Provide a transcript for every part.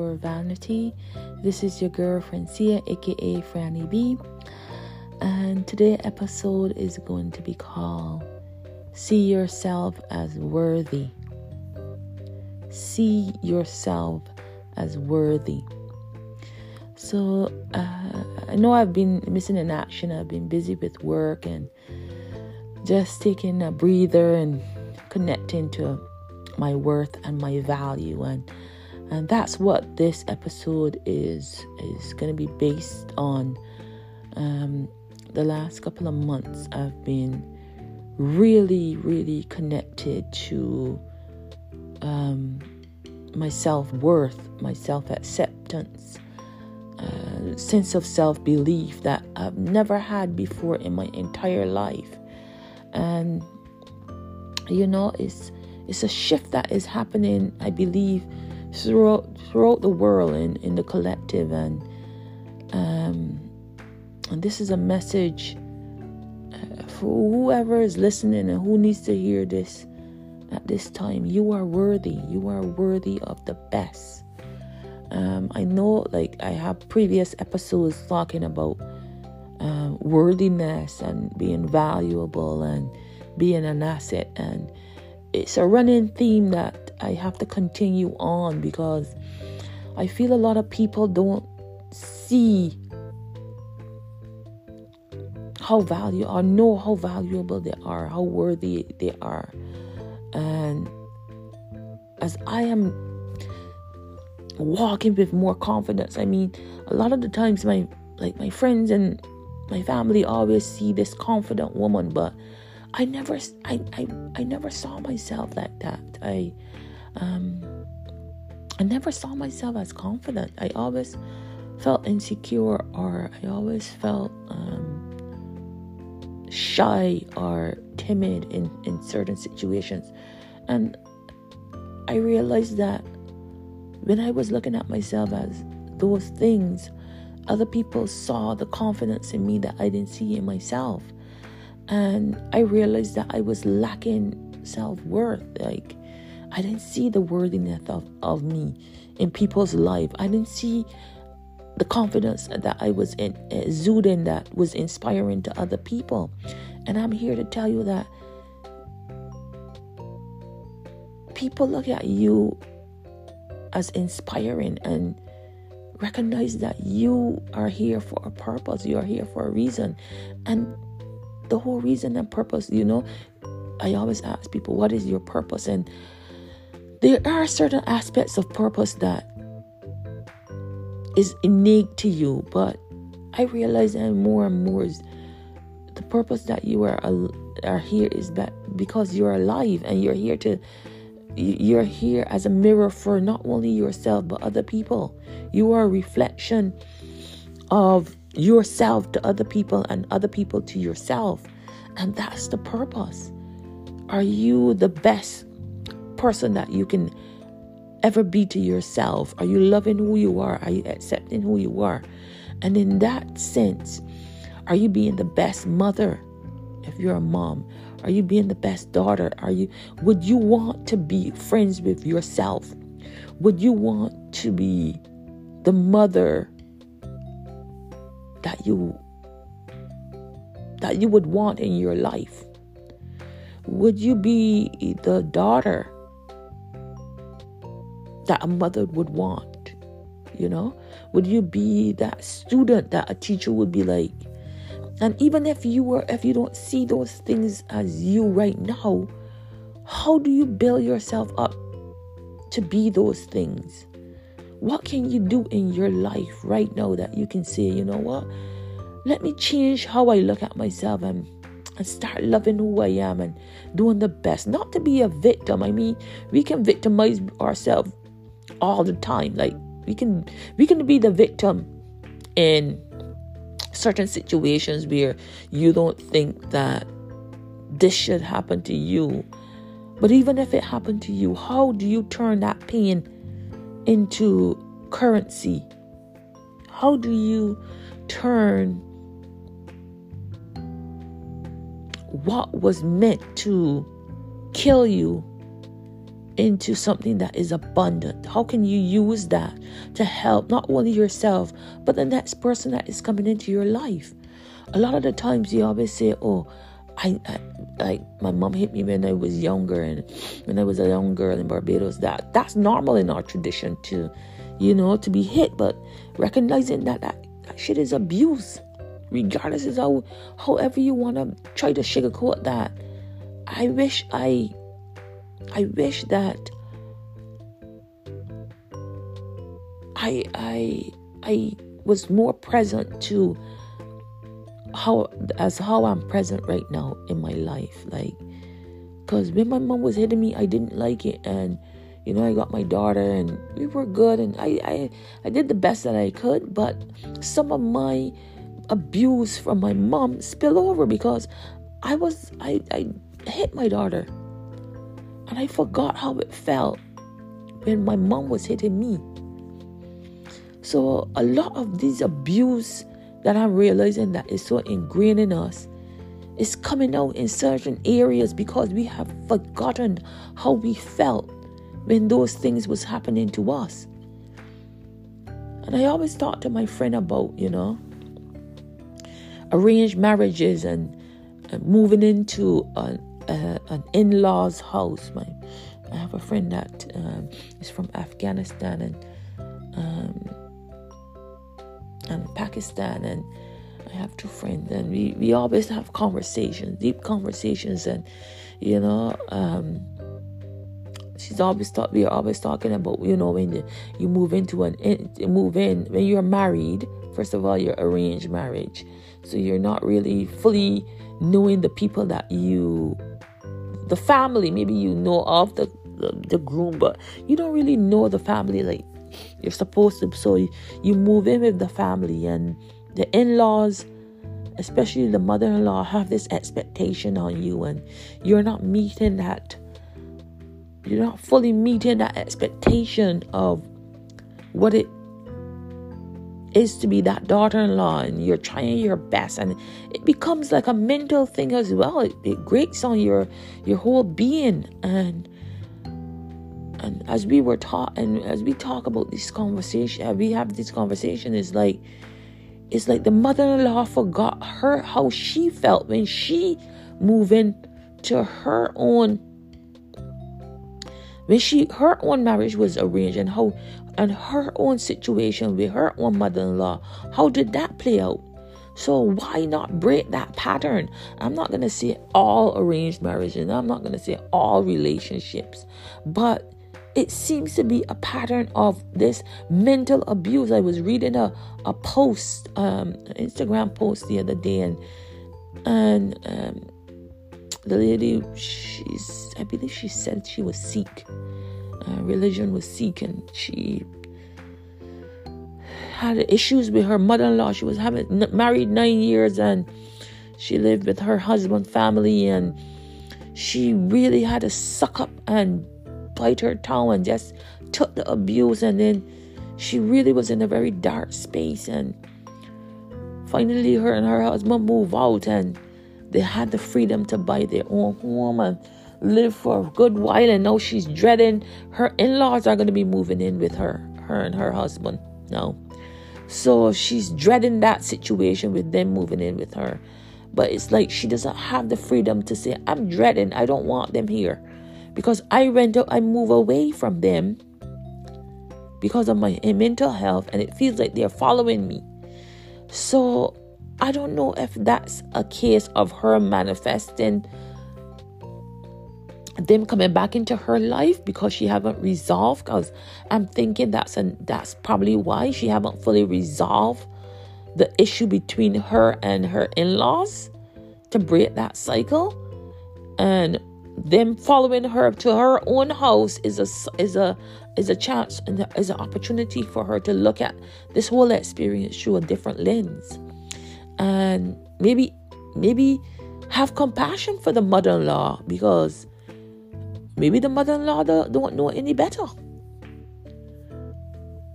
for vanity. This is your girl Francia, aka Franny B. And today's episode is going to be called See Yourself as Worthy. See yourself as worthy. So, uh, I know I've been missing in action. I've been busy with work and just taking a breather and connecting to my worth and my value and and that's what this episode is is going to be based on. Um, the last couple of months i've been really really connected to um, my self-worth my self-acceptance uh, sense of self-belief that i've never had before in my entire life. And you know it's it's a shift that is happening, I believe, throughout throughout the world in, in the collective and um, and this is a message uh, for whoever is listening and who needs to hear this at this time. You are worthy. You are worthy of the best. Um, I know, like I have previous episodes talking about uh, worthiness and being valuable and being an asset and it's a running theme that I have to continue on because I feel a lot of people don't see how value or know how valuable they are, how worthy they are. And as I am walking with more confidence, I mean, a lot of the times my like my friends and my family always see this confident woman, but I never, I, I, I never saw myself like that. I, um, I never saw myself as confident. I always felt insecure, or I always felt um, shy or timid in in certain situations, and I realized that when I was looking at myself as those things, other people saw the confidence in me that I didn't see in myself and I realized that I was lacking self worth. Like, I didn't see the worthiness of, of me in people's life. I didn't see the confidence that I was in, eh, exuding that was inspiring to other people. And I'm here to tell you that people look at you as inspiring and recognize that you are here for a purpose, you are here for a reason. And the whole reason and purpose, you know. I always ask people, what is your purpose? And there are certain aspects of purpose that is innate to you, but I realize that more and more is the purpose that you are are here is that because you're alive and you're here to you're here as a mirror for not only yourself but other people. You are a reflection of yourself to other people and other people to yourself. And that's the purpose. Are you the best person that you can ever be to yourself? Are you loving who you are? Are you accepting who you are? And in that sense, are you being the best mother if you're a mom? Are you being the best daughter? Are you would you want to be friends with yourself? Would you want to be the mother that you that you would want in your life? Would you be the daughter that a mother would want? You know? Would you be that student that a teacher would be like? And even if you were if you don't see those things as you right now, how do you build yourself up to be those things? What can you do in your life right now that you can say, you know what? Let me change how I look at myself and, and start loving who I am and doing the best. Not to be a victim. I mean, we can victimize ourselves all the time. Like we can we can be the victim in certain situations where you don't think that this should happen to you. But even if it happened to you, how do you turn that pain into currency? How do you turn what was meant to kill you into something that is abundant? How can you use that to help not only yourself, but the next person that is coming into your life? A lot of the times you always say, Oh, I, I like my mom hit me when I was younger and when I was a young girl in Barbados. That that's normal in our tradition to, you know, to be hit, but recognizing that that, that shit is abuse. Regardless of how however you wanna try to sugarcoat that. I wish I I wish that I I I was more present to how as how I'm present right now in my life. Like, cause when my mom was hitting me, I didn't like it, and you know, I got my daughter, and we were good, and I I I did the best that I could, but some of my abuse from my mom spill over because I was I I hit my daughter and I forgot how it felt when my mom was hitting me. So a lot of these abuse that I'm realizing that is so ingrained in us is coming out in certain areas because we have forgotten how we felt when those things was happening to us. And I always talk to my friend about, you know, arranged marriages and, and moving into an, an in-laws house. My, I have a friend that um, is from Afghanistan and um, and Pakistan and I have two friends and we, we always have conversations, deep conversations and you know, um, she's always thought we are always talking about you know when you, you move into an you move in when you're married first of all you're arranged marriage. So you're not really fully knowing the people that you the family maybe you know of the the, the groom but you don't really know the family like you're supposed to. So you, move in with the family, and the in laws, especially the mother in law, have this expectation on you, and you're not meeting that. You're not fully meeting that expectation of what it is to be that daughter-in-law and you're trying your best and it becomes like a mental thing as well it, it grates on your your whole being and and as we were taught and as we talk about this conversation we have this conversation is like it's like the mother-in-law forgot her how she felt when she moved in to her own when she her own marriage was arranged and how and her own situation with her own mother-in-law how did that play out so why not break that pattern? I'm not going to say all arranged marriages. I'm not going to say all relationships. But it seems to be a pattern of this mental abuse. I was reading a, a post, um, Instagram post the other day, and and um, the lady, she's, I believe she said she was Sikh. Uh, religion was Sikh, and she had issues with her mother-in-law. She was having married nine years, and she lived with her husband family, and she really had to suck up and bite her tongue and just took the abuse and then she really was in a very dark space and finally her and her husband moved out and they had the freedom to buy their own home and live for a good while and now she's dreading her in-laws are going to be moving in with her her and her husband now. So she's dreading that situation with them moving in with her. But it's like she doesn't have the freedom to say i'm dreading i don't want them here because I render, I move away from them because of my eh, mental health and it feels like they're following me. So I don't know if that's a case of her manifesting them coming back into her life because she haven't resolved because I'm thinking that's and that's probably why she haven't fully resolved the issue between her and her in-laws to break that cycle and them following her to her own house is a is a is a chance and is an opportunity for her to look at this whole experience through a different lens. And maybe maybe have compassion for the mother-in-law because maybe the mother-in-law don't know any better.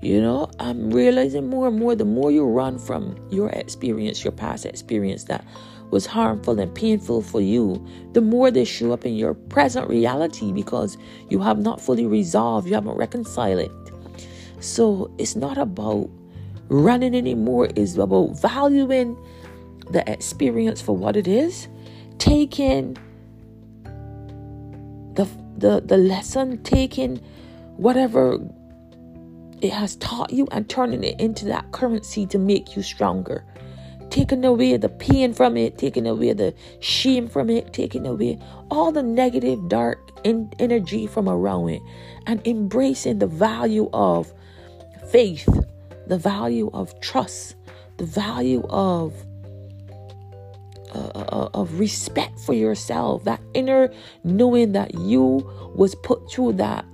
You know i'm realizing more and more the more you run from your experience your past experience that was harmful and painful for you, the more they show up in your present reality because you have not fully resolved, you haven't reconciled it. So it's not about running anymore, it's about valuing the experience for what it is, taking the the, the lesson, taking whatever it has taught you and turning it into that currency to make you stronger. Taking away the pain from it, taking away the shame from it, taking away all the negative, dark energy from around it, and embracing the value of faith, the value of trust, the value of uh, uh, of respect for yourself, that inner knowing that you was put through that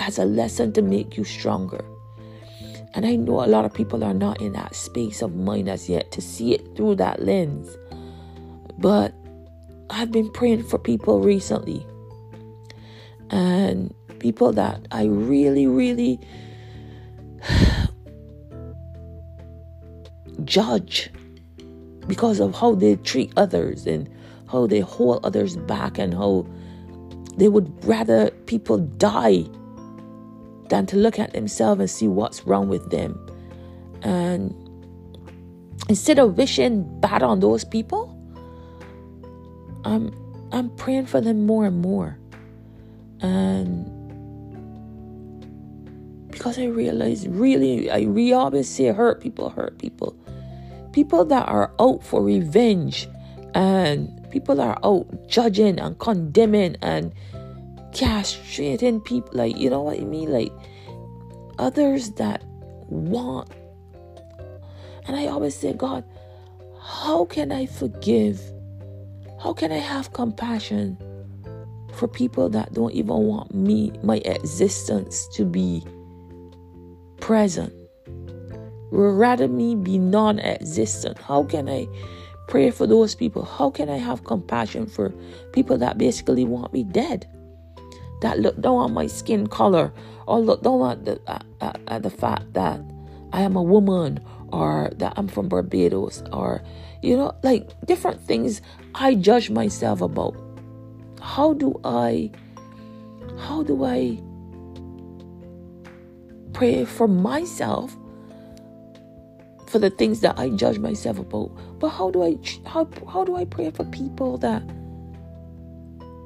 as a lesson to make you stronger. And I know a lot of people are not in that space of mind as yet to see it through that lens. But I've been praying for people recently. And people that I really, really judge because of how they treat others and how they hold others back and how they would rather people die than to look at themselves and see what's wrong with them. And instead of wishing bad on those people, I'm I'm praying for them more and more. And because I realize really I we always say hurt people hurt people people that are out for revenge and people that are out judging and condemning and castrating people like you know what i mean like others that want and i always say god how can i forgive how can i have compassion for people that don't even want me my existence to be present rather me be non existent? How can I pray for those people? How can I have compassion for people that basically want me dead? That look down on my skin color or look down at the, at, at the fact that I am a woman or that I'm from Barbados or, you know, like different things I judge myself about. How do I, how do I pray for myself for the things that I judge myself about. But how do I how how do I pray for people that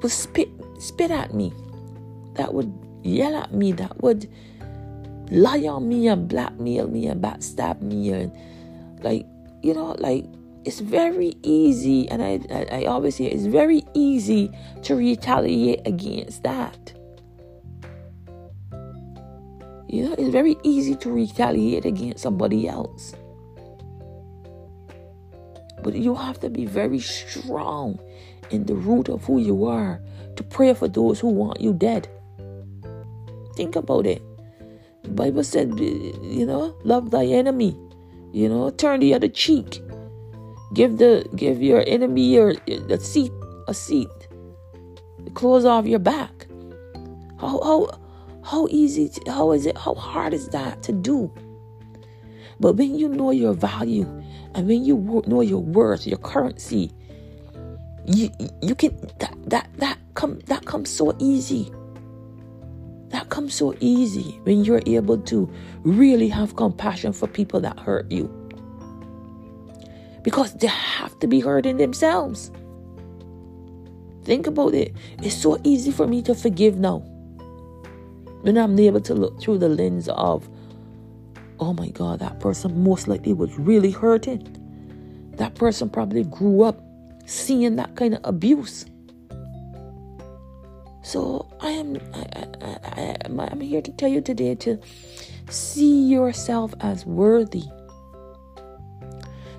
will spit spit at me, that would yell at me, that would lie on me and blackmail me and backstab me and like you know like it's very easy and I, I, I always say it's very easy to retaliate against that you know it's very easy to retaliate against somebody else but you have to be very strong in the root of who you are to pray for those who want you dead. Think about it. The Bible said, uh, you know, love thy enemy. You know, turn the other cheek. Give the give your enemy your the seat a seat. Clothes off your back. How how how easy to, how is it how hard is that to do? But when you know your value and when you know your worth, your currency, you you can that that that come that comes so easy. That comes so easy when you're able to really have compassion for people that hurt you. Because they have to be hurting themselves. Think about it. It's so easy for me to forgive now. When I'm able to look through the lens of oh my God, that person most likely was really hurting. That person probably grew up seeing that kind of abuse. So I am I, I, I, I'm here to tell you today to see yourself as worthy.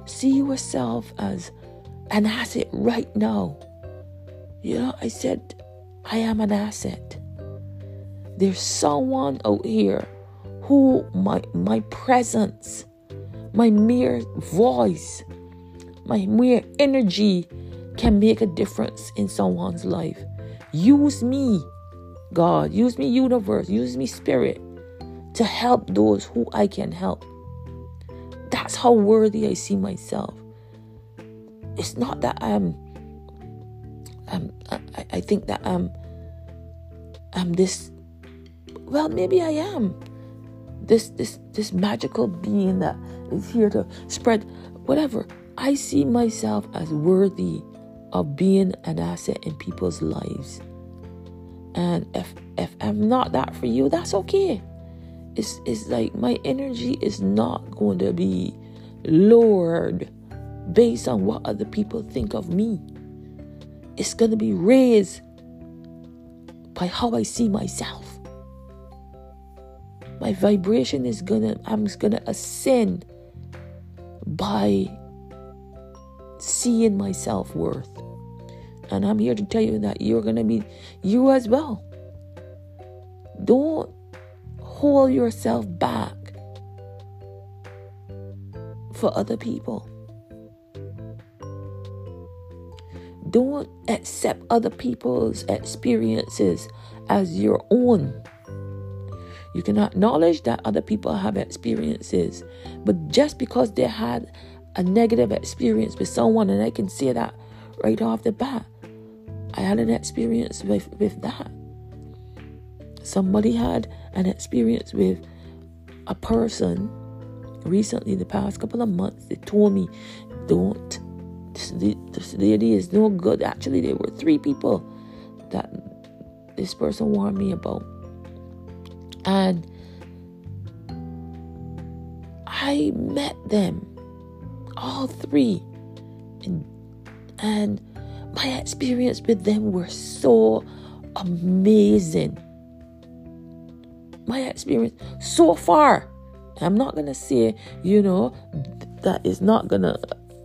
See yourself as an asset right now. You know, I said I am an asset. There's someone out here who my my presence, my mere voice, my mere energy can make a difference in someone's life. Use me, God, use me, universe, use me, spirit, to help those who I can help. That's how worthy I see myself. it's not that I'm um, I, I think that I'm I'm this well maybe I am. This this this magical being that is here to spread whatever. I see myself as worthy of being an asset in people's lives. And if if I'm not that for you that's okay. It's it's like my energy is not going to be lowered based on what other people think of me. It's to be raised by how I see myself. My vibration is gonna, I'm gonna ascend by seeing my self worth. And I'm here to tell you that you're gonna be you as well. Don't hold yourself back for other people. Don't accept other people's experiences as your own. You can acknowledge that other people have experiences, but just because they had a negative experience with someone, and I can see that right off the bat, I had an experience with, with that. Somebody had an experience with a person recently, the past couple of months, they told me, don't this, this lady is no good. Actually, there were three people that this person warned me about. And I met them, all three. And, and my experience with them were so amazing. My experience so far. I'm not to say, you know, that is not to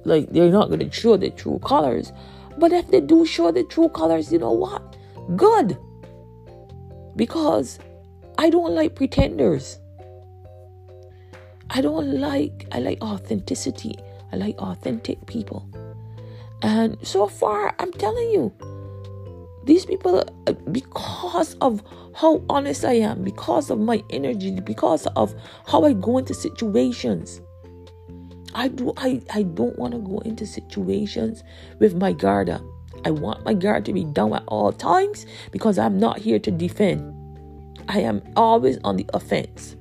like they're not to show the true colors. But if they do show the true colors, you know what? Good. Because I don't like pretenders. I don't like, I like authenticity. I like authentic people. And so far, I'm telling you, these people, uh, because of how honest I am, because of my energy, because of how I go into situations, I do I, I don't want to go into situations with my guard up. I want my guard to be down at all times because I'm not here to defend. I am always on the offense.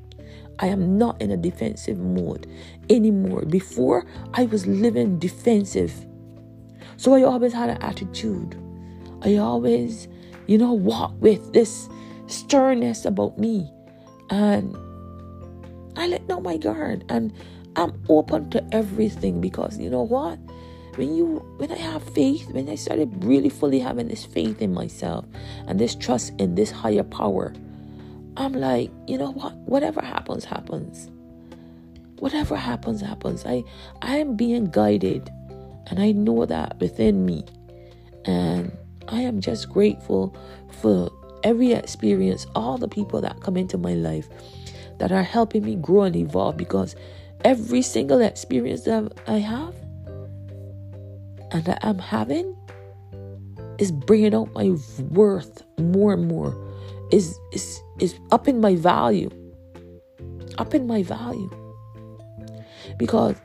I am not in a defensive mode anymore. Before I was living defensive. So I always had an attitude. I always, you know, walk with this sternness about me. And I let down my guard. And I'm open to everything because you know what? When you when I have faith, when I started really fully having this faith in myself and this trust in this higher power, I'm like, you know what? Whatever happens, happens. Whatever happens, happens. I I am being guided and I know that within me. And I am just grateful for every experience, all the people that come into my life that are helping me grow and evolve because every single experience that I have and that I'm having is bringing out my worth more and more. Is is is up in my value. Up in my value. Because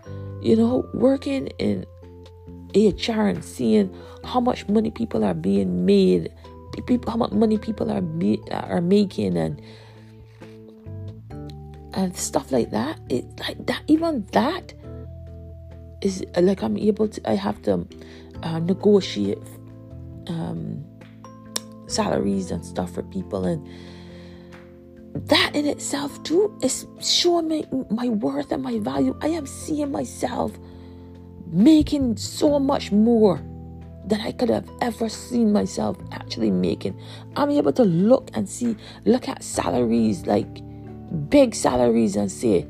you know, working in HR and seeing how much money people are being made, people, how much money people are be, are making, and and stuff like that. It like that even that is like I'm able to. I have to uh, negotiate um, salaries and stuff for people, and that in itself too is showing me my worth and my value. I am seeing myself making so much more than I could have ever seen myself actually making. I'm able to look and see, look at salaries like big salaries and say,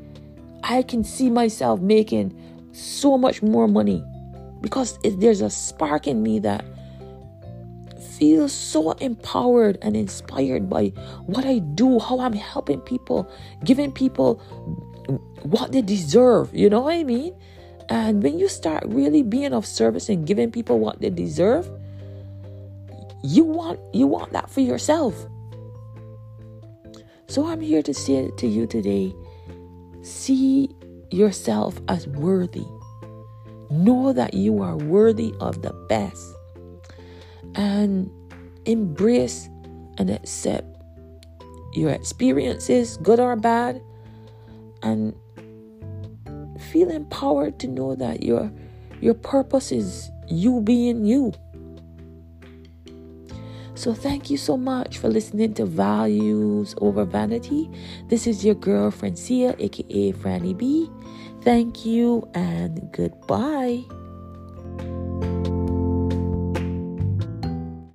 I can see myself making so much more money because there's a spark in me that feels so empowered and inspired by what I do, how I'm helping people, giving people what they deserve. You know what I mean? And when you start really being of service and giving people what they deserve, you want you want that for yourself. So I'm here to say to you today see yourself as worthy. Know that you are worthy of the best. And embrace and accept your experiences, good or bad, and feel empowered to know that your your purpose is you being you. So thank you so much for listening to Values Over Vanity. This is your girl Francia, aka Franny B. Thank you and goodbye.